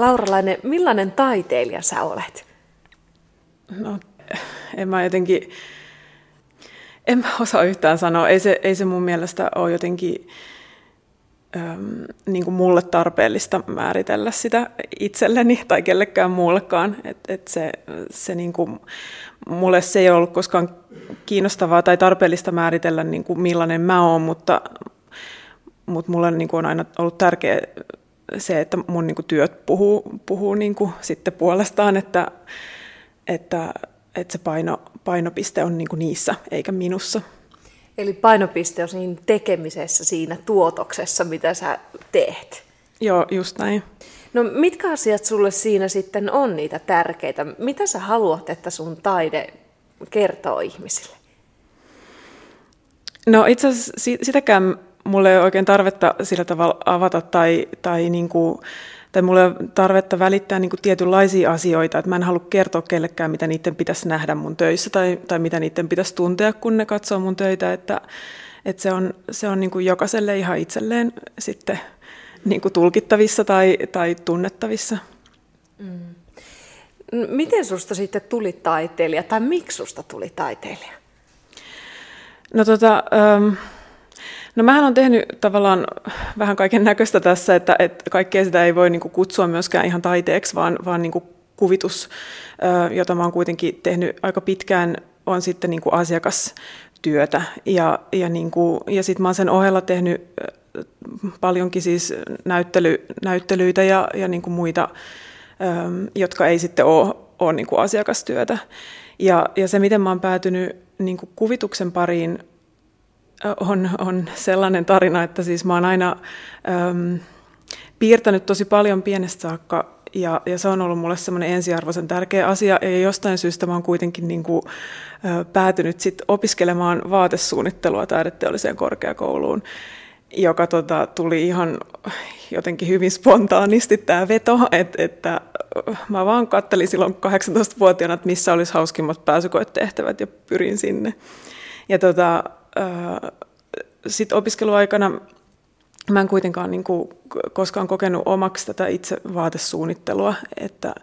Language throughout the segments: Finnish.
Lauralainen, millainen taiteilija sä olet? No, en mä jotenkin, en mä osaa yhtään sanoa. Ei se, ei se mun mielestä ole jotenkin äm, niin kuin mulle tarpeellista määritellä sitä itselleni tai kellekään muullekaan. Et, et se, se niin kuin, mulle se ei ollut koskaan kiinnostavaa tai tarpeellista määritellä, niin kuin millainen mä oon, mutta, mutta mulle niin kuin on aina ollut tärkeä se, että mun niin kuin työt puhuu, puhuu niin kuin sitten puolestaan, että, että, että se paino, painopiste on niin kuin niissä eikä minussa. Eli painopiste on siinä tekemisessä, siinä tuotoksessa, mitä sä teet. Joo, just näin. No mitkä asiat sulle siinä sitten on niitä tärkeitä? Mitä sä haluat, että sun taide kertoo ihmisille? No itse asiassa sitäkään mulle ei ole oikein tarvetta sillä tavalla avata tai, tai, niin kuin, tai mulle ei ole tarvetta välittää niin kuin tietynlaisia asioita, että mä en halua kertoa kellekään, mitä niiden pitäisi nähdä mun töissä tai, tai mitä niiden pitäisi tuntea, kun ne katsoo mun töitä, että, että se on, se on niin kuin jokaiselle ihan itselleen sitten niin kuin tulkittavissa tai, tai tunnettavissa. Mm. Miten susta sitten tuli taiteilija tai miksi susta tuli taiteilija? No tota, ähm, No mähän on tehnyt tavallaan vähän kaiken näköistä tässä, että, että kaikkea sitä ei voi niin kuin kutsua myöskään ihan taiteeksi, vaan, vaan niin kuin kuvitus, jota mä oon kuitenkin tehnyt aika pitkään, on sitten niin kuin asiakastyötä. Ja, ja, niin ja sitten mä oon sen ohella tehnyt paljonkin siis näyttely, näyttelyitä ja, ja niin kuin muita, jotka ei sitten ole, ole niin kuin asiakastyötä. Ja, ja se, miten mä oon päätynyt niin kuin kuvituksen pariin, on, on sellainen tarina, että siis mä oon aina äm, piirtänyt tosi paljon pienestä saakka ja, ja se on ollut mulle semmoinen ensiarvoisen tärkeä asia ja jostain syystä mä oon kuitenkin niin kuin, ä, päätynyt sit opiskelemaan vaatesuunnittelua taideteolliseen korkeakouluun, joka tota, tuli ihan jotenkin hyvin spontaanisti tämä veto, että, että mä vaan kattelin silloin 18-vuotiaana, että missä olisi hauskimmat pääsykoetehtävät ja pyrin sinne. Ja tota, sitten opiskeluaikana mä en kuitenkaan niin kuin koskaan kokenut omaksi tätä itse vaatesuunnittelua, että,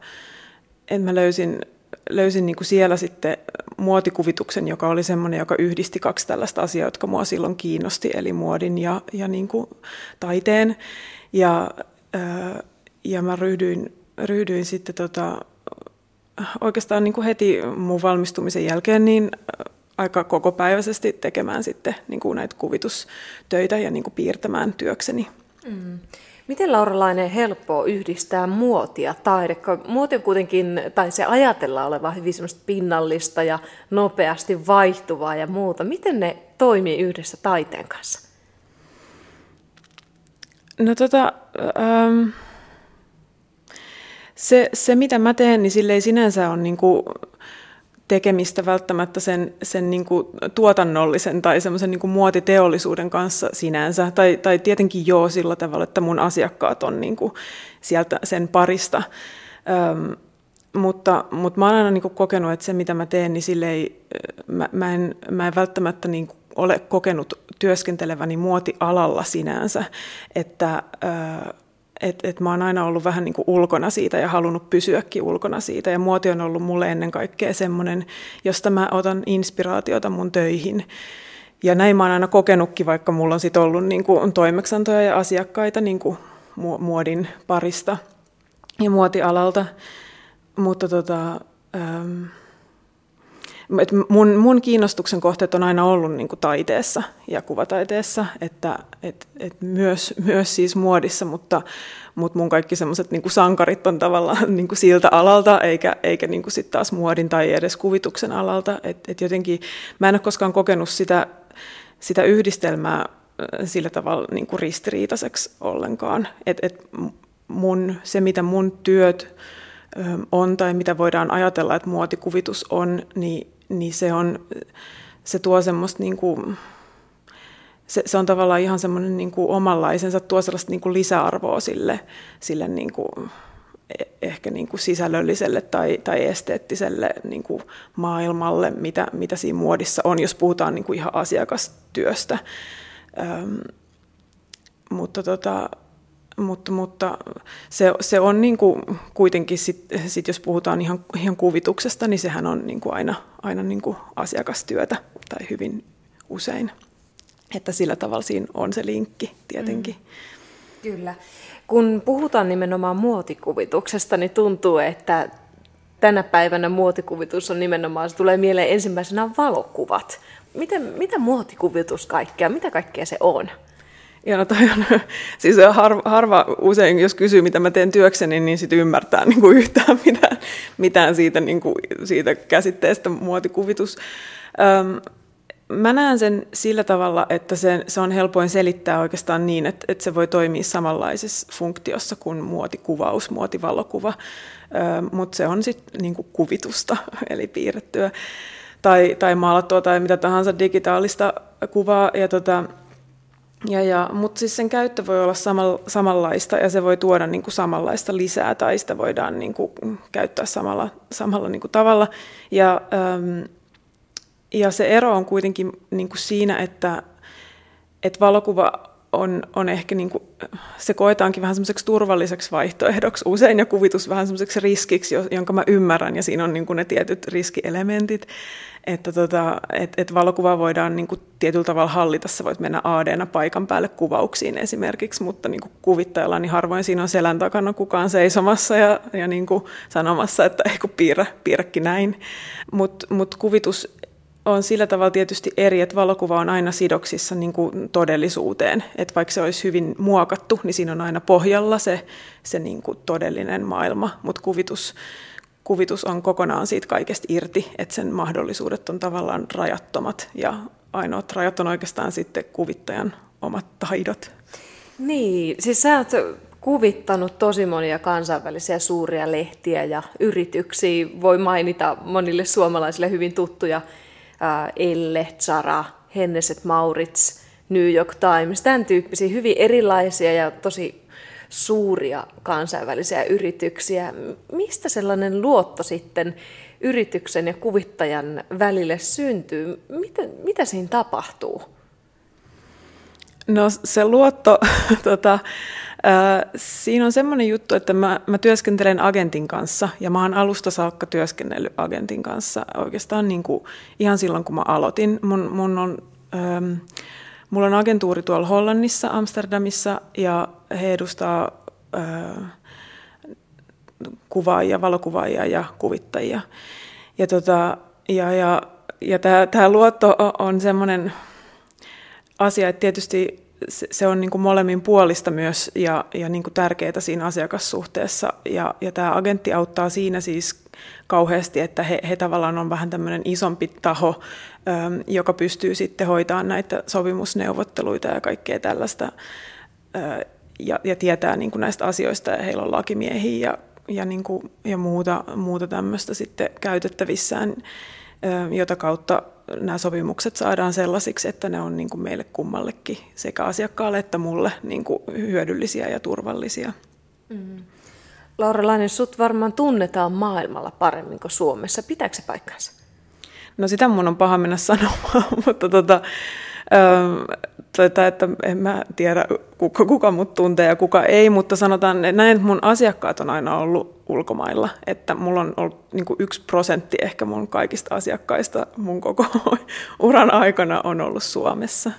että mä löysin, löysin niin kuin siellä sitten muotikuvituksen, joka oli semmoinen, joka yhdisti kaksi tällaista asiaa, jotka mua silloin kiinnosti, eli muodin ja, ja niin kuin taiteen. Ja, ja mä ryhdyin, ryhdyin sitten tota, oikeastaan niin kuin heti mun valmistumisen jälkeen niin aika kokopäiväisesti tekemään sitten niin kuin näitä kuvitustöitä ja niin kuin piirtämään työkseni. Mm. Miten Lauralainen helppoa yhdistää muotia taide? Muoti on kuitenkin, tai se ajatellaan olevan hyvin pinnallista ja nopeasti vaihtuvaa ja muuta. Miten ne toimii yhdessä taiteen kanssa? No tota, ähm, se, se mitä mä teen, niin sille ei sinänsä ole niin kuin, tekemistä välttämättä sen, sen niin kuin tuotannollisen tai semmoisen niin kuin muotiteollisuuden kanssa sinänsä. Tai, tai tietenkin joo sillä tavalla, että mun asiakkaat on niin kuin sieltä sen parista. Öm, mutta, mutta mä oon aina niin kuin kokenut, että se mitä mä teen, niin sille ei, mä, mä, en, mä en välttämättä niin kuin ole kokenut työskenteleväni muotialalla sinänsä. Että, että et mä oon aina ollut vähän niin kuin ulkona siitä ja halunnut pysyäkin ulkona siitä. Ja muoti on ollut mulle ennen kaikkea semmoinen, josta mä otan inspiraatiota mun töihin. Ja näin mä oon aina kokenutkin, vaikka mulla on sit ollut niin kuin toimeksantoja ja asiakkaita niin kuin muodin parista ja muotialalta. Mutta tota, ähm, et mun, mun kiinnostuksen kohteet on aina ollut niin kuin taiteessa ja kuvataiteessa, että et, et myös, myös siis muodissa, mutta, mutta mun kaikki semmoiset niin sankarit on tavallaan niin kuin siltä alalta, eikä, eikä niin kuin sit taas muodin tai edes kuvituksen alalta. Et, et jotenkin mä en ole koskaan kokenut sitä, sitä yhdistelmää äh, sillä tavalla niin kuin ristiriitaiseksi ollenkaan. Et, et mun, se, mitä mun työt on tai mitä voidaan ajatella, että muotikuvitus on, niin niin se, on, se tuo semmoista niin kuin, se, se on tavallaan ihan semmoinen niin kuin omanlaisensa, tuo sellaista niin kuin lisäarvoa sille, sille niin kuin, e, ehkä niin kuin sisällölliselle tai, tai esteettiselle niin kuin maailmalle, mitä, mitä siinä muodissa on, jos puhutaan niin kuin ihan asiakastyöstä. Öm, mutta tota, mutta, mutta se, se on niin kuin kuitenkin, sit, sit jos puhutaan ihan, ihan kuvituksesta, niin sehän on niin kuin aina, aina niin kuin asiakastyötä tai hyvin usein. Että sillä tavalla siinä on se linkki tietenkin. Mm. Kyllä. Kun puhutaan nimenomaan muotikuvituksesta, niin tuntuu, että tänä päivänä muotikuvitus on nimenomaan, se tulee mieleen ensimmäisenä valokuvat. Miten, mitä muotikuvitus kaikkea, mitä kaikkea se on? Ja no toi on, siis harva, harva usein, jos kysyy, mitä mä teen työkseni, niin sitten ymmärtää niin kuin yhtään mitään, mitään siitä, niin kuin, siitä käsitteestä muotikuvitus. Öm, mä näen sen sillä tavalla, että se, se on helpoin selittää oikeastaan niin, että, että se voi toimia samanlaisessa funktiossa kuin muotikuvaus, muotivalokuva, mutta se on sitten niin kuvitusta, eli piirrettyä tai, tai maalattua tai mitä tahansa digitaalista kuvaa. Ja tota, ja, ja, mutta siis sen käyttö voi olla samalla, samanlaista ja se voi tuoda niin kuin samanlaista lisää tai sitä voidaan niin kuin käyttää samalla, samalla niin kuin tavalla. Ja, äm, ja se ero on kuitenkin niin kuin siinä, että, että valokuva on, on ehkä, niin kuin, se koetaankin vähän semmoiseksi turvalliseksi vaihtoehdoksi usein ja kuvitus vähän semmoiseksi riskiksi, jonka mä ymmärrän ja siinä on niin kuin ne tietyt riskielementit että tota, et, et valokuva voidaan niin kuin tietyllä tavalla hallita. Sä voit mennä ad paikan päälle kuvauksiin esimerkiksi, mutta niin kuin kuvittajalla niin harvoin siinä on selän takana kukaan seisomassa ja, ja niin kuin sanomassa, että eikö piirrä, piirräkin näin. Mutta mut kuvitus on sillä tavalla tietysti eri, että valokuva on aina sidoksissa niin kuin todellisuuteen. Että vaikka se olisi hyvin muokattu, niin siinä on aina pohjalla se, se niin kuin todellinen maailma, mutta kuvitus kuvitus on kokonaan siitä kaikesta irti, että sen mahdollisuudet on tavallaan rajattomat ja ainoat rajat on oikeastaan sitten kuvittajan omat taidot. Niin, siis sä oot kuvittanut tosi monia kansainvälisiä suuria lehtiä ja yrityksiä. Voi mainita monille suomalaisille hyvin tuttuja Elle, Zara, Henneset Maurits, New York Times, tämän tyyppisiä hyvin erilaisia ja tosi suuria kansainvälisiä yrityksiä. Mistä sellainen luotto sitten yrityksen ja kuvittajan välille syntyy? Mitä, mitä siinä tapahtuu? No se luotto, tota, äh, siinä on semmoinen juttu, että mä, mä työskentelen agentin kanssa ja mä oon alusta saakka työskennellyt agentin kanssa oikeastaan niin kuin ihan silloin, kun mä aloitin. Mun, mun on, ähm, mulla on agentuuri tuolla Hollannissa, Amsterdamissa ja he edustaa kuvaajia, valokuvaajia ja kuvittajia. Ja, tota, ja, ja, ja tämä luotto on semmoinen asia, että tietysti se on niin kuin molemmin puolista myös ja, ja niin kuin tärkeää siinä asiakassuhteessa. Ja, ja tämä agentti auttaa siinä siis kauheasti, että he, he tavallaan on vähän tämmöinen isompi taho, äm, joka pystyy sitten hoitamaan näitä sopimusneuvotteluita ja kaikkea tällaista ja, ja tietää niin kuin näistä asioista ja heillä on lakimiehiä ja, ja, niin kuin, ja muuta, muuta tämmöistä sitten käytettävissään, jota kautta nämä sopimukset saadaan sellaisiksi, että ne on niin kuin meille kummallekin sekä asiakkaalle että mulle niin kuin hyödyllisiä ja turvallisia. Mm. Laura Lainen, sut varmaan tunnetaan maailmalla paremmin kuin Suomessa. Pitääkö se paikkansa? No sitä mun on paha mennä sanomaan, mutta tota, tai että en mä tiedä, kuka, kuka mut tuntee ja kuka ei, mutta sanotaan, että näin, että mun asiakkaat on aina ollut ulkomailla, että mulla on ollut niin yksi prosentti ehkä mun kaikista asiakkaista mun koko uran aikana on ollut Suomessa.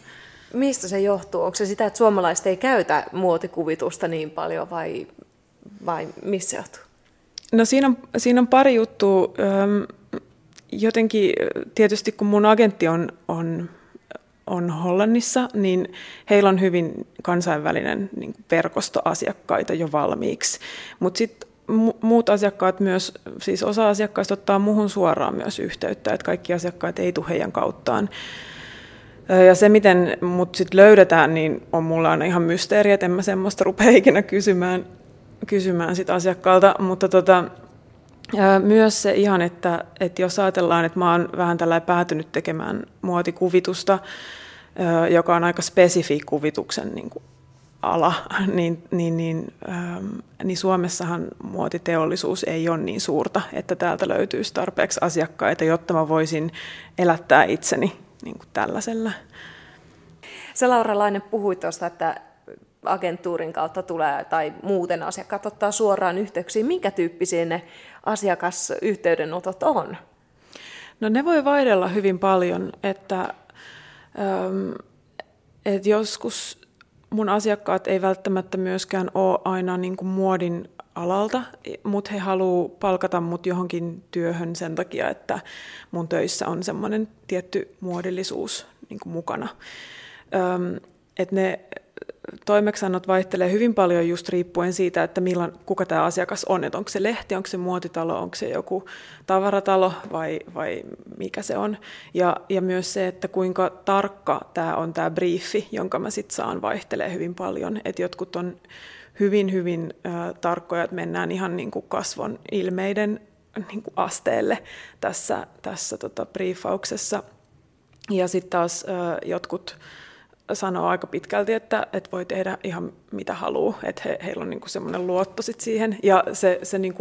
Mistä se johtuu? Onko se sitä, että suomalaiset ei käytä muotikuvitusta niin paljon vai, vai missä se johtuu? No siinä on, siinä on pari juttua. Jotenkin tietysti kun mun agentti on, on on Hollannissa, niin heillä on hyvin kansainvälinen niin verkosto asiakkaita jo valmiiksi. Mutta sitten muut asiakkaat myös, siis osa asiakkaista ottaa muuhun suoraan myös yhteyttä, että kaikki asiakkaat ei tule heidän kauttaan. Ja se, miten mut sitten löydetään, niin on mulla aina ihan mysteeri, että en mä semmoista rupea ikinä kysymään, kysymään sit asiakkaalta, mutta tota, myös se ihan, että, että jos ajatellaan, että mä oon vähän tällä päätynyt tekemään muotikuvitusta, joka on aika spesifi kuvituksen niin kuin ala, niin, niin, niin, niin Suomessahan muotiteollisuus ei ole niin suurta, että täältä löytyisi tarpeeksi asiakkaita, jotta mä voisin elättää itseni niin kuin tällaisella. Sä Laura Lainen puhuit tuosta, että agentuurin kautta tulee tai muuten asiakkaat ottaa suoraan yhteyksiin, minkä tyyppisiä ne asiakasyhteydenotot on? No ne voi vaihdella hyvin paljon, että, ähm, että joskus mun asiakkaat ei välttämättä myöskään ole aina niin kuin muodin alalta, mutta he haluaa palkata mut johonkin työhön sen takia, että mun töissä on semmoinen tietty muodillisuus niin kuin mukana. Öm, että ne toimeksiannot vaihtelee hyvin paljon just riippuen siitä, että milloin, kuka tämä asiakas on, että onko se lehti, onko se muotitalo, onko se joku tavaratalo vai, vai mikä se on. Ja, ja myös se, että kuinka tarkka tämä on tämä briefi, jonka mä sitten saan, vaihtelee hyvin paljon. Että jotkut on hyvin, hyvin äh, tarkkoja, että mennään ihan niin kuin kasvon ilmeiden niin kuin asteelle tässä, tässä tota briefauksessa. Ja sitten taas äh, jotkut sanoo aika pitkälti, että, että voi tehdä ihan mitä haluaa, että he, heillä on niin semmoinen luotto sit siihen. Ja se, se niin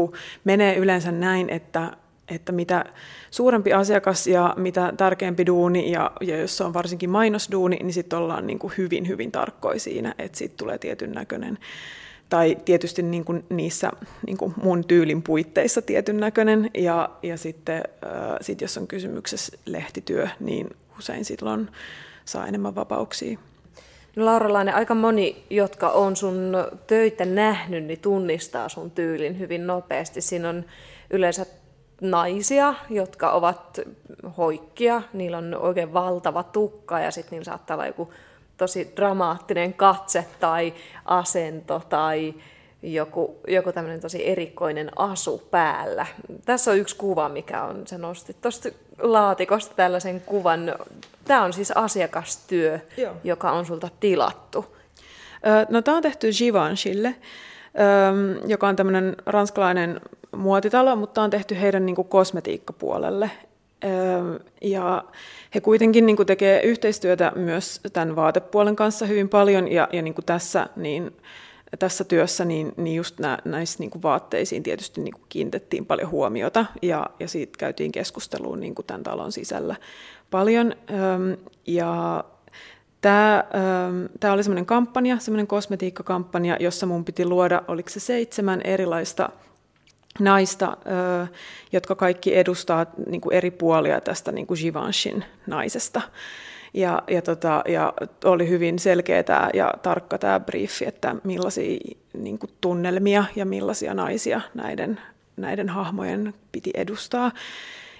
menee yleensä näin, että, että mitä suurempi asiakas ja mitä tärkeämpi duuni, ja, ja jos se on varsinkin mainosduuni, niin sitten ollaan niin kuin hyvin, hyvin tarkkoja siinä, että siitä tulee tietyn näköinen tai tietysti niin kuin niissä niin kuin mun tyylin puitteissa tietyn näköinen. Ja, ja sitten äh, sit jos on kysymyksessä lehtityö, niin usein silloin saa enemmän vapauksia. No Lauralainen, aika moni, jotka on sun töitä nähnyt, niin tunnistaa sun tyylin hyvin nopeasti. Siinä on yleensä naisia, jotka ovat hoikkia, niillä on oikein valtava tukka ja sitten niillä saattaa olla joku tosi dramaattinen katse tai asento tai joku, joku tämmöinen tosi erikoinen asu päällä. Tässä on yksi kuva, mikä on, se nosti tuosta laatikosta tällaisen kuvan. Tämä on siis asiakastyö, Joo. joka on sulta tilattu. No tämä on tehty Givenchylle, joka on tämmöinen ranskalainen muotitalo, mutta tämä on tehty heidän niin kuin kosmetiikkapuolelle. Ja he kuitenkin niin kuin tekee yhteistyötä myös tämän vaatepuolen kanssa hyvin paljon, ja, ja niin kuin tässä, niin tässä työssä niin, niin just nä, näissä niin kuin vaatteisiin tietysti niin kuin kiinnitettiin paljon huomiota ja, ja siitä käytiin keskusteluun niin kuin tämän talon sisällä paljon. Ja Tämä, tämä oli semmoinen kampanja, semmoinen kosmetiikkakampanja, jossa mun piti luoda, oliko se seitsemän erilaista naista, jotka kaikki edustaa niin eri puolia tästä niin Givenchin naisesta. Ja, ja, tota, ja oli hyvin selkeä tämä ja tarkka tämä briefi, että millaisia niin kuin tunnelmia ja millaisia naisia näiden, näiden hahmojen piti edustaa.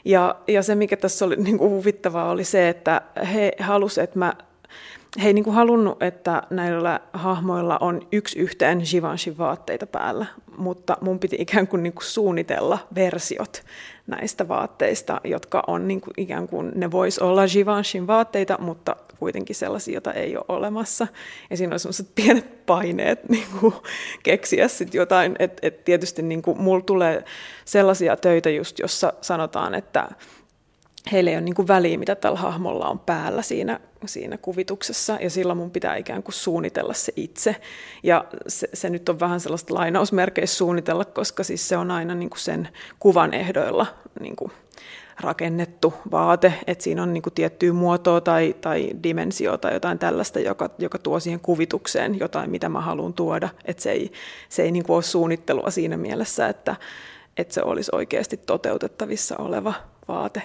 Ja, ja se, mikä tässä oli niin kuin huvittavaa, oli se, että he halusivat, että mä he ei niin kuin halunnut, että näillä hahmoilla on yksi yhteen Givenchy vaatteita päällä, mutta mun piti ikään kuin, niin kuin suunnitella versiot näistä vaatteista, jotka on niin kuin ikään kuin, ne vois olla Givenchyn vaatteita, mutta kuitenkin sellaisia, joita ei ole olemassa. Ja siinä on sellaiset pienet paineet niin kuin keksiä sit jotain, että et tietysti niin kuin, mulla tulee sellaisia töitä just, jossa sanotaan, että heillä ei ole niin kuin väliä, mitä tällä hahmolla on päällä siinä, siinä kuvituksessa, ja silloin mun pitää ikään kuin suunnitella se itse. Ja se, se nyt on vähän sellaista lainausmerkeissä suunnitella, koska siis se on aina niin kuin sen kuvan ehdoilla niin kuin rakennettu vaate, että siinä on niin kuin tiettyä muotoa tai, tai dimensioa tai jotain tällaista, joka, joka tuo siihen kuvitukseen jotain, mitä mä haluan tuoda. Että se ei, se ei niin kuin ole suunnittelua siinä mielessä, että, että se olisi oikeasti toteutettavissa oleva vaate.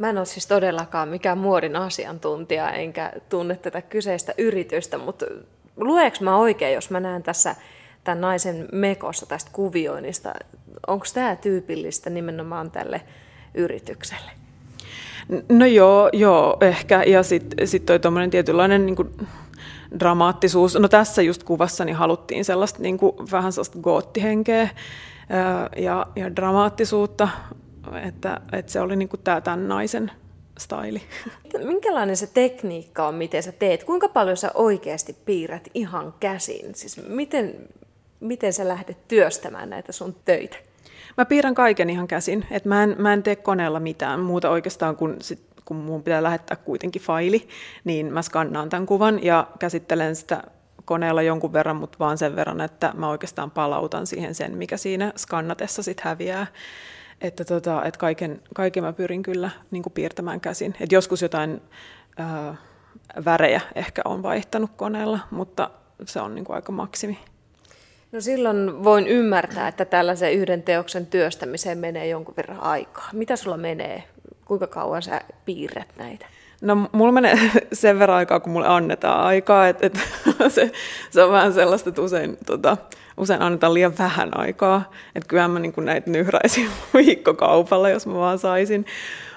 Mä en ole siis todellakaan mikään muodin asiantuntija, enkä tunne tätä kyseistä yritystä, mutta lueeko mä oikein, jos mä näen tässä tämän naisen mekossa tästä kuvioinnista, onko tämä tyypillistä nimenomaan tälle yritykselle? No joo, joo ehkä. Ja sitten sit toi tuommoinen tietynlainen niin kuin, dramaattisuus. No tässä just kuvassa niin haluttiin sellaista niin kuin, vähän sellaista goottihenkeä ja, ja dramaattisuutta että, että se oli niin kuin tämä tämän naisen staili. Minkälainen se tekniikka on, miten sä teet? Kuinka paljon sä oikeasti piirrät ihan käsin? Siis miten, miten sä lähdet työstämään näitä sun töitä? Mä piirrän kaiken ihan käsin. Et mä, en, mä en tee koneella mitään muuta oikeastaan kuin sit, kun mun pitää lähettää kuitenkin faili, niin mä skannaan tämän kuvan ja käsittelen sitä koneella jonkun verran, mutta vaan sen verran, että mä oikeastaan palautan siihen sen, mikä siinä skannatessa sitten häviää. Että, tota, että kaiken, kaiken mä pyrin kyllä niin kuin piirtämään käsin. Et joskus jotain ää, värejä ehkä on vaihtanut koneella, mutta se on niin kuin aika maksimi. No silloin voin ymmärtää, että tällaisen yhden teoksen työstämiseen menee jonkun verran aikaa. Mitä sulla menee? Kuinka kauan sä piirrät näitä? No mulla menee sen verran aikaa, kun mulle annetaan aikaa. Et, et, se, se on vähän sellaista, että usein, tota, usein annetaan liian vähän aikaa. Että kyllähän mä niin näitä nyhräisin viikkokaupalla, jos mä vaan saisin.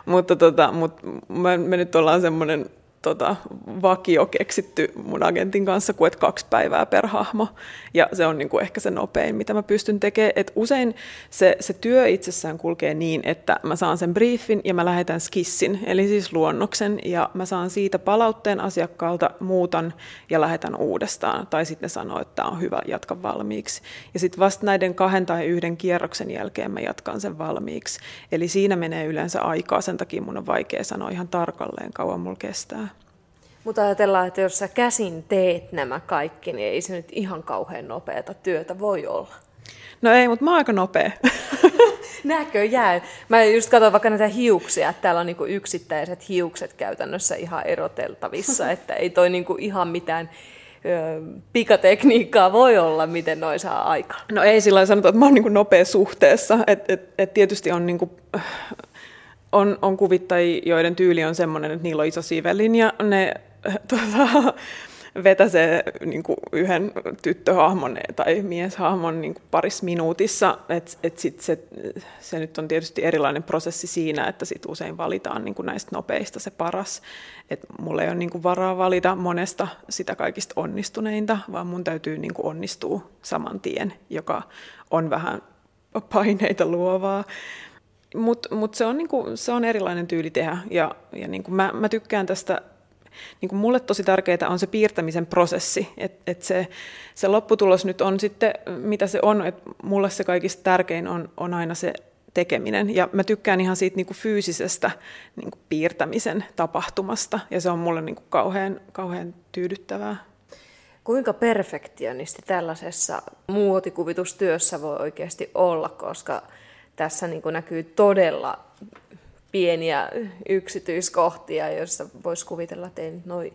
Mutta tota, mut me, me nyt ollaan semmoinen tota, vakio keksitty mun agentin kanssa, kuin kaksi päivää per hahmo. Ja se on niin kuin ehkä se nopein, mitä mä pystyn tekemään. Et usein se, se työ itsessään kulkee niin, että mä saan sen briefin ja mä lähetän skissin, eli siis luonnoksen, ja mä saan siitä palautteen asiakkaalta, muutan ja lähetän uudestaan. Tai sitten sanoo, että on hyvä, jatka valmiiksi. Ja sitten vasta näiden kahden tai yhden kierroksen jälkeen mä jatkan sen valmiiksi. Eli siinä menee yleensä aikaa, sen takia mun on vaikea sanoa ihan tarkalleen, kauan mulla kestää. Mutta ajatellaan, että jos sä käsin teet nämä kaikki, niin ei se nyt ihan kauhean nopeata työtä voi olla. No ei, mutta mä oon aika nopea. Näköjään. Mä just katsoin vaikka näitä hiuksia, että täällä on niinku yksittäiset hiukset käytännössä ihan eroteltavissa, että ei toi niinku ihan mitään ö, pikatekniikkaa voi olla, miten noin saa aikaa. No ei sillä sanota, että mä oon niinku nopea suhteessa, että et, et tietysti on niinku, on, on kuvittajia, joiden tyyli on semmoinen, että niillä on iso siivelinja, ne tota, vetäsee niin kuin yhden tyttöhahmon tai mieshahmon niin parissa minuutissa. Et, et sit se, se nyt on tietysti erilainen prosessi siinä, että sit usein valitaan niin näistä nopeista se paras. Et mulla ei ole niin varaa valita monesta sitä kaikista onnistuneinta, vaan mun täytyy niin onnistua saman tien, joka on vähän paineita luovaa. Mutta mut se, on niinku, se on erilainen tyyli tehdä ja, ja niinku mä, mä tykkään tästä niin kuin mulle tosi tärkeää on se piirtämisen prosessi, että et se, se lopputulos nyt on sitten, mitä se on, että mulle se kaikista tärkein on, on aina se tekeminen. Ja mä tykkään ihan siitä niin kuin fyysisestä niin kuin piirtämisen tapahtumasta, ja se on mulle niin kuin kauhean, kauhean tyydyttävää. Kuinka perfektionisti tällaisessa muotikuvitustyössä voi oikeasti olla, koska tässä niin kuin näkyy todella pieniä yksityiskohtia, joissa voisi kuvitella, että ei noin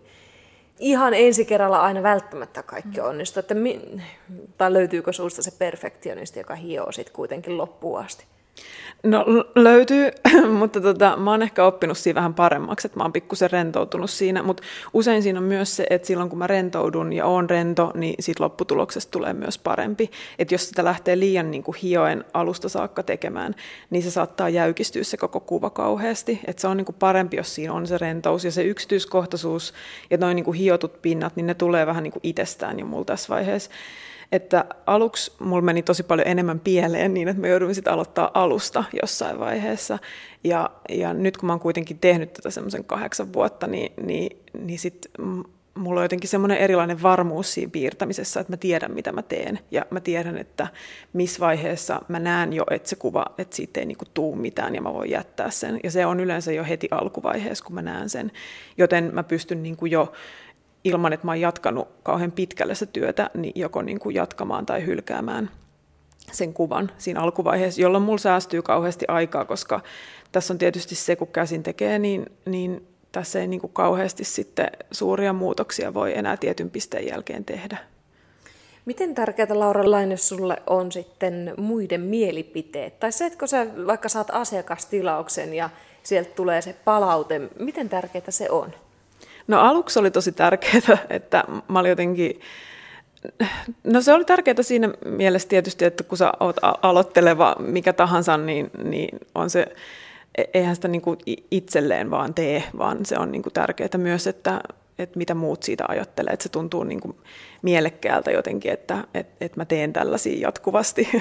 ihan ensi kerralla aina välttämättä kaikki onnistu. Että mi- tai löytyykö suusta se perfektionisti, joka hioo sitten kuitenkin loppuun asti? No löytyy, mutta tota, mä oon ehkä oppinut siinä vähän paremmaksi, että mä oon pikkusen rentoutunut siinä, mutta usein siinä on myös se, että silloin kun mä rentoudun ja oon rento, niin siitä lopputuloksesta tulee myös parempi. Että jos sitä lähtee liian niin kuin hioen alusta saakka tekemään, niin se saattaa jäykistyä se koko kuva kauheasti. Että se on niin kuin parempi, jos siinä on se rentous ja se yksityiskohtaisuus ja noin niin kuin hiotut pinnat, niin ne tulee vähän niin kuin itsestään jo mulla tässä vaiheessa. Että aluksi mulla meni tosi paljon enemmän pieleen niin, että mä jouduin sitten aloittaa alusta jossain vaiheessa. Ja, ja nyt kun mä oon kuitenkin tehnyt tätä semmoisen kahdeksan vuotta, niin, niin, niin sitten mulla on jotenkin semmoinen erilainen varmuus siinä piirtämisessä, että mä tiedän, mitä mä teen. Ja mä tiedän, että missä vaiheessa mä näen jo, että se kuva, että siitä ei niinku tuu mitään ja mä voin jättää sen. Ja se on yleensä jo heti alkuvaiheessa, kun mä näen sen. Joten mä pystyn niinku jo ilman, että mä oon jatkanut kauhean pitkälle se työtä, niin joko niin kuin jatkamaan tai hylkäämään sen kuvan siinä alkuvaiheessa, jolloin mulla säästyy kauheasti aikaa, koska tässä on tietysti se, kun käsin tekee, niin, niin tässä ei niin kuin kauheasti sitten suuria muutoksia voi enää tietyn pisteen jälkeen tehdä. Miten tärkeää, Laura Laine, sulle on sitten muiden mielipiteet? Tai se, että kun sä vaikka saat asiakastilauksen ja sieltä tulee se palaute, miten tärkeää se on? No aluksi oli tosi tärkeää, että mä olin jotenkin No se oli tärkeää siinä mielessä tietysti, että kun sä oot aloitteleva mikä tahansa, niin, niin on se, e-, eihän sitä niin kuin itselleen vaan tee, vaan se on niin kuin tärkeää myös, että, että mitä muut siitä ajattelee, että se tuntuu niin kuin mielekkäältä jotenkin, että, että, että mä teen tällaisia jatkuvasti.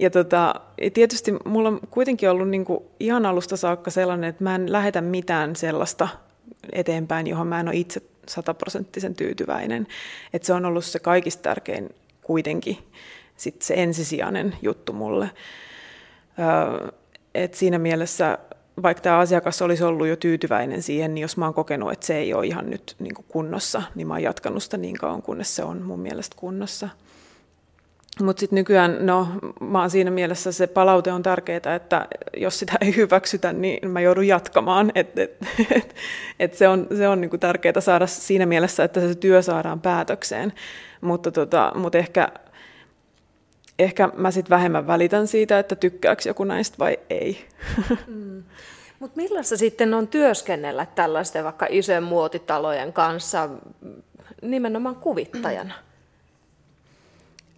Ja tota, tietysti mulla on kuitenkin ollut niin kuin ihan alusta saakka sellainen, että mä en lähetä mitään sellaista eteenpäin, johon mä en ole itse sataprosenttisen tyytyväinen. Et se on ollut se kaikista tärkein kuitenkin sit se ensisijainen juttu mulle. et siinä mielessä, vaikka tämä asiakas olisi ollut jo tyytyväinen siihen, niin jos mä oon kokenut, että se ei ole ihan nyt niin kunnossa, niin mä oon jatkanut sitä niin kauan, kunnes se on mun mielestä kunnossa. Mutta sitten nykyään, no mä oon siinä mielessä se palaute on tärkeää, että jos sitä ei hyväksytä, niin mä joudun jatkamaan. Et, et, et, et se on, se on niinku tärkeää saada siinä mielessä, että se työ saadaan päätökseen. Mutta tota, mut ehkä, ehkä mä sitten vähemmän välitän siitä, että tykkääkö joku näistä vai ei. Mm. Mutta millaista sitten on työskennellä tällaisten vaikka isojen muotitalojen kanssa nimenomaan kuvittajana?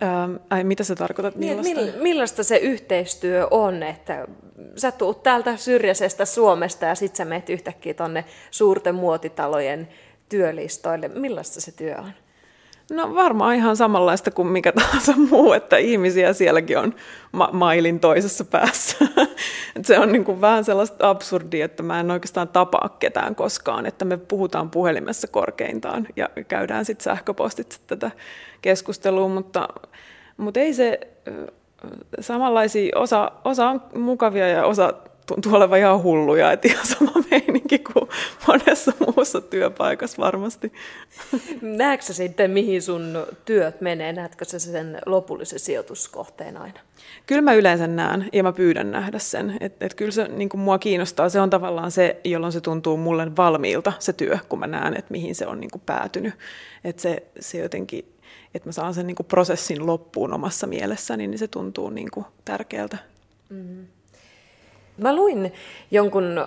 Ähm, ai, mitä sä tarkoitat? Niin, millaista? millaista se yhteistyö on, että sä tuut täältä syrjäisestä Suomesta ja sit sä menet yhtäkkiä tonne suurten muotitalojen työlistoille. Millaista se työ on? No varmaan ihan samanlaista kuin mikä tahansa muu, että ihmisiä sielläkin on ma- mailin toisessa päässä. se on niin kuin vähän sellaista absurdia, että mä en oikeastaan tapaa ketään koskaan, että me puhutaan puhelimessa korkeintaan ja käydään sitten sähköpostitse tätä keskustelua, mutta, mutta ei se samanlaisia, osa, osa on mukavia ja osa tuntuu olevan ihan hulluja, että ihan sama meininki kuin monessa muussa työpaikassa varmasti. Näetkö sitten, mihin sun työt menee? Näetkö sä sen lopullisen sijoituskohteen aina? Kyllä mä yleensä näen ja mä pyydän nähdä sen. Että et kyllä se niin kuin mua kiinnostaa. Se on tavallaan se, jolloin se tuntuu mulle valmiilta se työ, kun mä näen, että mihin se on niin kuin päätynyt. Että se, se jotenkin, että mä saan sen niin kuin prosessin loppuun omassa mielessäni, niin se tuntuu niin kuin tärkeältä. Mm-hmm. Mä luin jonkun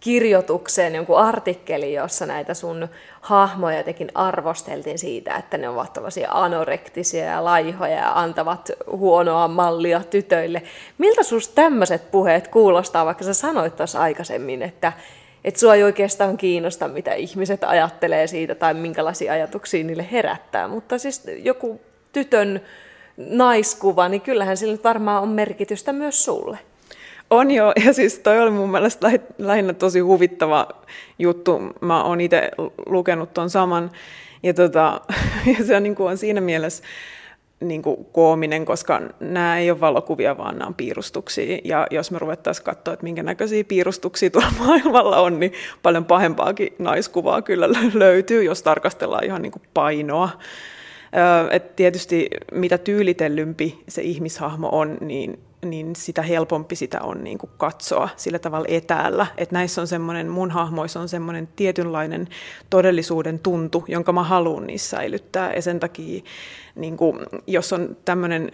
kirjoitukseen, jonkun artikkelin, jossa näitä sun hahmoja jotenkin arvosteltiin siitä, että ne ovat tällaisia anorektisia ja laihoja ja antavat huonoa mallia tytöille. Miltä susta tämmöiset puheet kuulostaa, vaikka sä sanoit tuossa aikaisemmin, että että sua ei oikeastaan kiinnosta, mitä ihmiset ajattelee siitä tai minkälaisia ajatuksia niille herättää, mutta siis joku tytön naiskuva, niin kyllähän sillä varmaan on merkitystä myös sulle. On jo, ja siis toi oli mun mielestä lähinnä tosi huvittava juttu. Mä oon itse lukenut ton saman, ja, tota, ja se on, niin kuin on siinä mielessä niin kuin koominen, koska nämä ei ole valokuvia, vaan nämä on piirustuksia. Ja jos me ruvettaisiin katsoa, että minkä näköisiä piirustuksia tuolla maailmalla on, niin paljon pahempaakin naiskuvaa kyllä löytyy, jos tarkastellaan ihan niin kuin painoa. Et tietysti mitä tyylitellympi se ihmishahmo on, niin niin sitä helpompi sitä on niin kuin katsoa sillä tavalla etäällä. Että näissä on semmoinen, mun hahmoissa on semmoinen tietynlainen todellisuuden tuntu, jonka mä haluan niissä säilyttää. Ja sen takia, niin kuin, jos on tämmöinen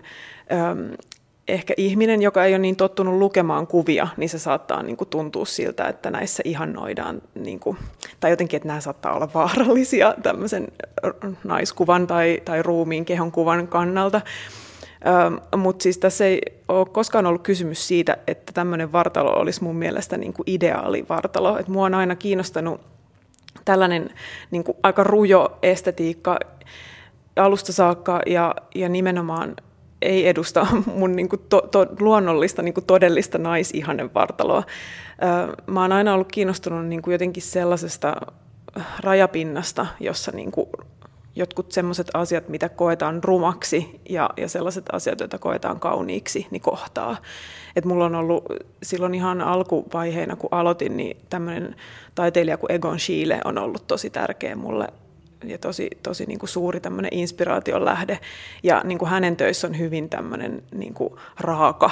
ehkä ihminen, joka ei ole niin tottunut lukemaan kuvia, niin se saattaa niin kuin, tuntua siltä, että näissä ihannoidaan, niin kuin, tai jotenkin, että nämä saattaa olla vaarallisia tämmöisen naiskuvan tai, tai ruumiin kehon kuvan kannalta. Mutta siis tässä ei ole koskaan ollut kysymys siitä, että tämmöinen vartalo olisi mun mielestä niin kuin ideaali vartalo. Et mua on aina kiinnostanut tällainen niin kuin aika rujo estetiikka alusta saakka ja, ja nimenomaan ei edusta mun niin kuin to, to, luonnollista niin kuin todellista naisihanen vartaloa. Mä oon aina ollut kiinnostunut niin kuin jotenkin sellaisesta rajapinnasta, jossa niin kuin jotkut sellaiset asiat, mitä koetaan rumaksi ja, ja sellaiset asiat, joita koetaan kauniiksi, niin kohtaa. Et mulla on ollut silloin ihan alkuvaiheena, kun aloitin, niin tämmöinen taiteilija kuin Egon Schiele on ollut tosi tärkeä mulle ja tosi, tosi niin kuin suuri tämmöinen inspiraation lähde. Ja niin kuin hänen töissä on hyvin tämmöinen niin kuin raaka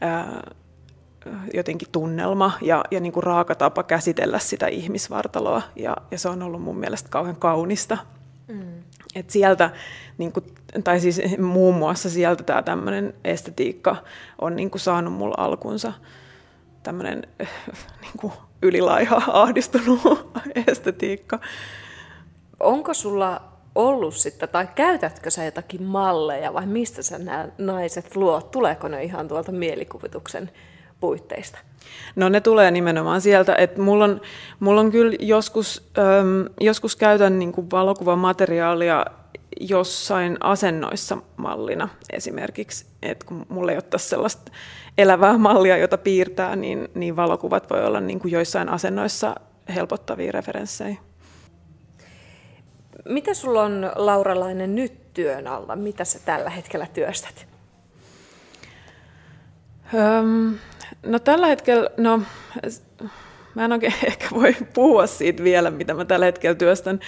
jotenkin tunnelma ja, ja niin kuin raaka tapa käsitellä sitä ihmisvartaloa. Ja, ja se on ollut mun mielestä kauhean kaunista. Mm. Et sieltä, niin kuin, tai siis muun muassa sieltä tämä tämmöinen estetiikka on niin kuin saanut mulla alkunsa tämmöinen niin ylilaiha, ahdistunut estetiikka. Onko sulla ollut sitten, tai käytätkö sä jotakin malleja vai mistä sä nämä naiset luot? Tuleeko ne ihan tuolta mielikuvituksen puitteista? No ne tulee nimenomaan sieltä, että mulla on, mulla on kyllä joskus, äm, joskus käytän niin kuin valokuvamateriaalia jossain asennoissa mallina esimerkiksi, että kun mulla ei ole tässä sellaista elävää mallia, jota piirtää, niin, niin valokuvat voi olla niin kuin joissain asennoissa helpottavia referenssejä. Mitä sulla on Lauralainen nyt työn alla? Mitä sä tällä hetkellä työstät? Öm, No tällä hetkellä, no mä en oikein ehkä voi puhua siitä vielä, mitä mä tällä hetkellä työstän,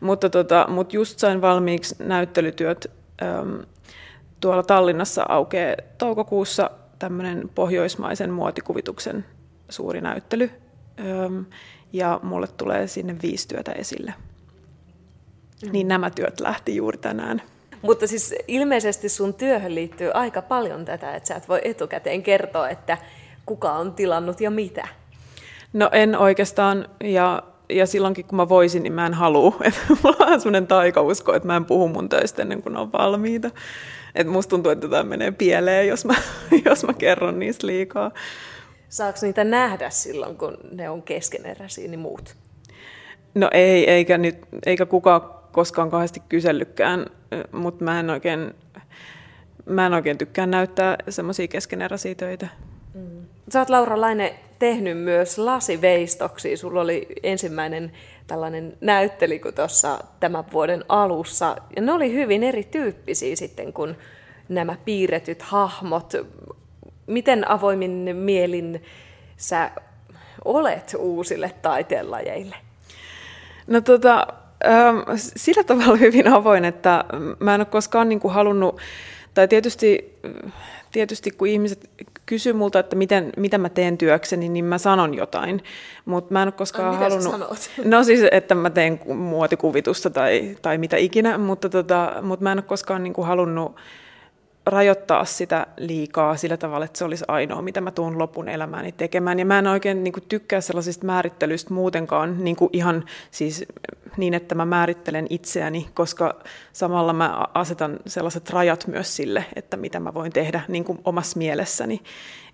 mutta, tota, mutta just sain valmiiksi näyttelytyöt äm, tuolla Tallinnassa aukeaa toukokuussa tämmöinen pohjoismaisen muotikuvituksen suuri näyttely. Ja mulle tulee sinne viisi työtä esille. Mm. Niin nämä työt lähti juuri tänään. Mutta siis ilmeisesti sun työhön liittyy aika paljon tätä, että sä et voi etukäteen kertoa, että kuka on tilannut ja mitä. No en oikeastaan, ja, ja silloinkin kun mä voisin, niin mä en halua. Että mulla on sellainen taikausko, että mä en puhu mun töistä ennen kuin ne on valmiita. Että musta tuntuu, että tämä menee pieleen, jos mä, jos mä kerron niistä liikaa. Saako niitä nähdä silloin, kun ne on keskeneräisiä, niin muut? No ei, eikä, nyt, eikä kukaan koskaan kahdesti kysellykään, mutta mä en oikein, mä en oikein tykkää näyttää semmoisia keskeneräisiä töitä. Mm. Sä oot Laura Laine tehnyt myös lasiveistoksia. Sulla oli ensimmäinen tällainen näyttely kuin tuossa tämän vuoden alussa. Ja ne oli hyvin erityyppisiä sitten kuin nämä piirretyt hahmot. Miten avoimin mielin sä olet uusille taiteenlajeille? No tota, ähm, sillä tavalla hyvin avoin, että mä en ole koskaan niin kuin halunnut, tai tietysti, tietysti kun ihmiset kysyy multa, että miten, mitä mä teen työkseni, niin mä sanon jotain. Mutta mä en ole koskaan Ai, halunnut... No siis, että mä teen muotikuvitusta tai, tai mitä ikinä, mutta, tota, mutta mä en ole koskaan niin kuin halunnut rajoittaa sitä liikaa sillä tavalla, että se olisi ainoa, mitä mä tuun lopun elämääni tekemään. Ja mä en oikein niin kuin, tykkää sellaisista määrittelyistä muutenkaan niin kuin ihan siis niin, että mä määrittelen itseäni, koska samalla mä asetan sellaiset rajat myös sille, että mitä mä voin tehdä niin kuin omassa mielessäni.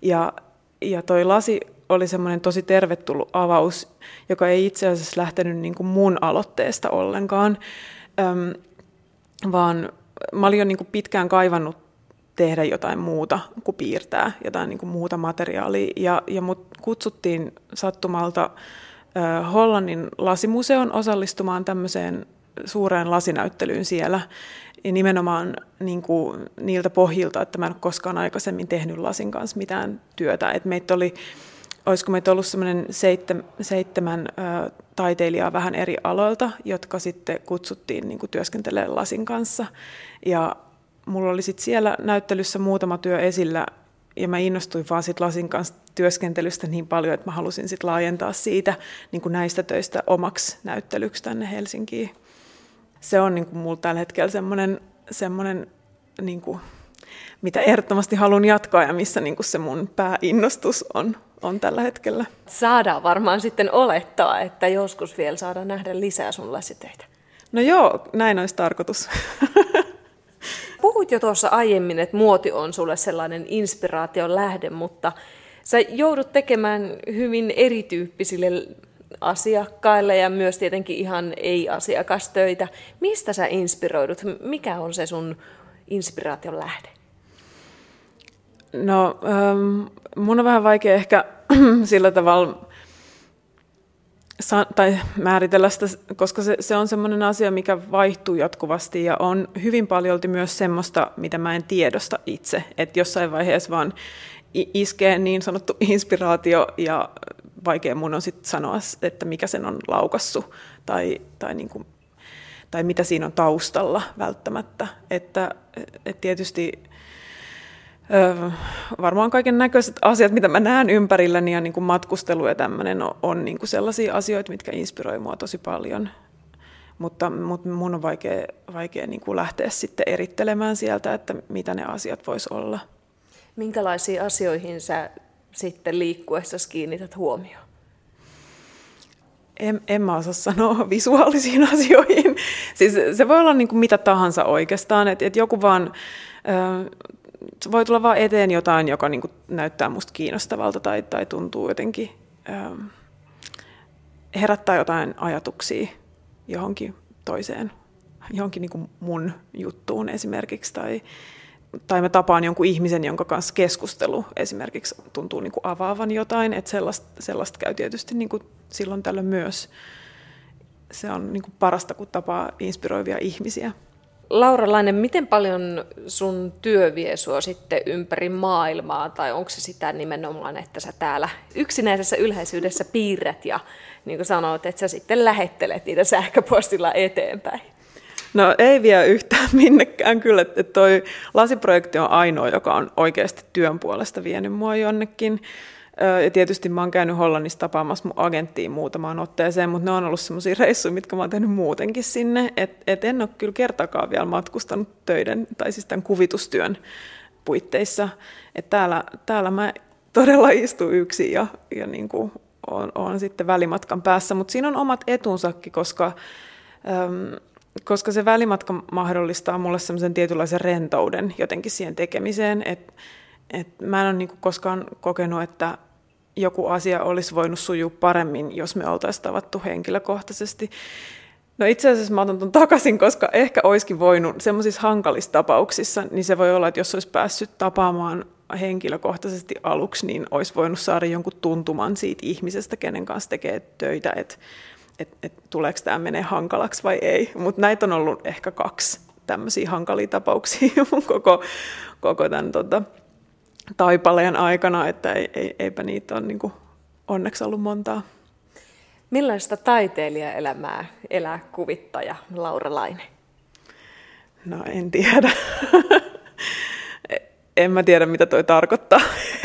Ja, ja toi lasi oli semmoinen tosi tervetullut avaus, joka ei itse asiassa lähtenyt niin kuin mun aloitteesta ollenkaan, Öm, vaan mä olin jo niin kuin pitkään kaivannut tehdä jotain muuta kuin piirtää jotain niin kuin muuta materiaalia. Ja, ja mut kutsuttiin sattumalta Hollannin lasimuseon osallistumaan tämmöiseen suureen lasinäyttelyyn siellä. Ja nimenomaan niin kuin niiltä pohjilta, että mä en ole koskaan aikaisemmin tehnyt lasin kanssa mitään työtä. Et meitä oli, olisiko meitä ollut semmoinen seitsemän, seitsemän ö, taiteilijaa vähän eri aloilta, jotka sitten kutsuttiin niin työskentelemään lasin kanssa. Ja mulla oli sit siellä näyttelyssä muutama työ esillä ja mä innostuin vaan sit lasin kanssa työskentelystä niin paljon, että mä halusin sit laajentaa siitä niin kuin näistä töistä omaksi näyttelyksi tänne Helsinkiin. Se on niin kuin mulla tällä hetkellä semmoinen, semmoinen niin kuin, mitä ehdottomasti haluan jatkaa ja missä niin kuin se mun pääinnostus on, on tällä hetkellä. Saadaan varmaan sitten olettaa, että joskus vielä saadaan nähdä lisää sun lasitöitä. No joo, näin olisi tarkoitus. Puhuit jo tuossa aiemmin, että muoti on sulle sellainen inspiraation lähde, mutta sä joudut tekemään hyvin erityyppisille asiakkaille ja myös tietenkin ihan ei-asiakastöitä. Mistä sä inspiroidut? Mikä on se sun inspiraation lähde? No, ähm, mun on vähän vaikea ehkä sillä tavalla tai määritellä sitä, koska se, se on semmoinen asia, mikä vaihtuu jatkuvasti ja on hyvin paljolti myös semmoista, mitä mä en tiedosta itse, että jossain vaiheessa vaan iskee niin sanottu inspiraatio ja vaikea mun on sitten sanoa, että mikä sen on laukassu tai, tai, niin kuin, tai mitä siinä on taustalla välttämättä. Että, että tietysti varmaan kaiken näköiset asiat, mitä mä näen ympärilläni ja niin kuin matkustelu ja tämmöinen on, on niin kuin sellaisia asioita, mitkä inspiroi mua tosi paljon. Mutta, mutta mun on vaikea, vaikea niin kuin lähteä sitten erittelemään sieltä, että mitä ne asiat vois olla. Minkälaisiin asioihin sä sitten liikkuessa kiinnität huomioon? En, en mä osaa sanoa visuaalisiin asioihin. Siis se voi olla niin kuin mitä tahansa oikeastaan, että et joku vaan voi tulla vaan eteen jotain, joka niin kuin näyttää musta kiinnostavalta tai, tai tuntuu jotenkin, ähm, herättää jotain ajatuksia johonkin toiseen, johonkin niin kuin mun juttuun esimerkiksi, tai, tai mä tapaan jonkun ihmisen, jonka kanssa keskustelu esimerkiksi tuntuu niin kuin avaavan jotain, että sellaista, sellaista käy tietysti niin kuin silloin tällöin myös. Se on niin kuin parasta, kun tapaa inspiroivia ihmisiä. Laura Lainen, miten paljon sun työ vie sua sitten ympäri maailmaa, tai onko se sitä nimenomaan, että sä täällä yksinäisessä ylhäisyydessä piirrät ja niin kuin sanoit, että sä sitten lähettelet niitä sähköpostilla eteenpäin? No ei vie yhtään minnekään kyllä, että toi lasiprojekti on ainoa, joka on oikeasti työn puolesta vienyt mua jonnekin. Ja tietysti mä oon käynyt Hollannissa tapaamassa mun agenttiin muutamaan otteeseen, mutta ne on ollut semmoisia reissuja, mitkä mä oon tehnyt muutenkin sinne. Et, et en ole kyllä kertakaan vielä matkustanut töiden, tai siis tämän kuvitustyön puitteissa. Et täällä, täällä mä todella istun yksin ja, ja niin kuin on, on sitten välimatkan päässä, mutta siinä on omat etunsakin, koska, äm, koska se välimatka mahdollistaa mulle semmoisen tietynlaisen rentouden jotenkin siihen tekemiseen, että et mä en ole niin koskaan kokenut, että joku asia olisi voinut sujua paremmin, jos me oltaisiin tavattu henkilökohtaisesti. No itse asiassa mä otan tuon takaisin, koska ehkä olisikin voinut semmoisissa hankalissa tapauksissa, niin se voi olla, että jos olisi päässyt tapaamaan henkilökohtaisesti aluksi, niin olisi voinut saada jonkun tuntuman siitä ihmisestä, kenen kanssa tekee töitä, että et, et, tuleeko tämä menee hankalaksi vai ei. Mutta näitä on ollut ehkä kaksi tämmöisiä hankalia tapauksia mun koko, koko tämän tota, taipaleen aikana, että ei, ei, eipä niitä ole niin kuin, onneksi ollut montaa. Millaista taiteilijaelämää elää kuvittaja Laura Laine? No en tiedä. en mä tiedä, mitä toi tarkoittaa.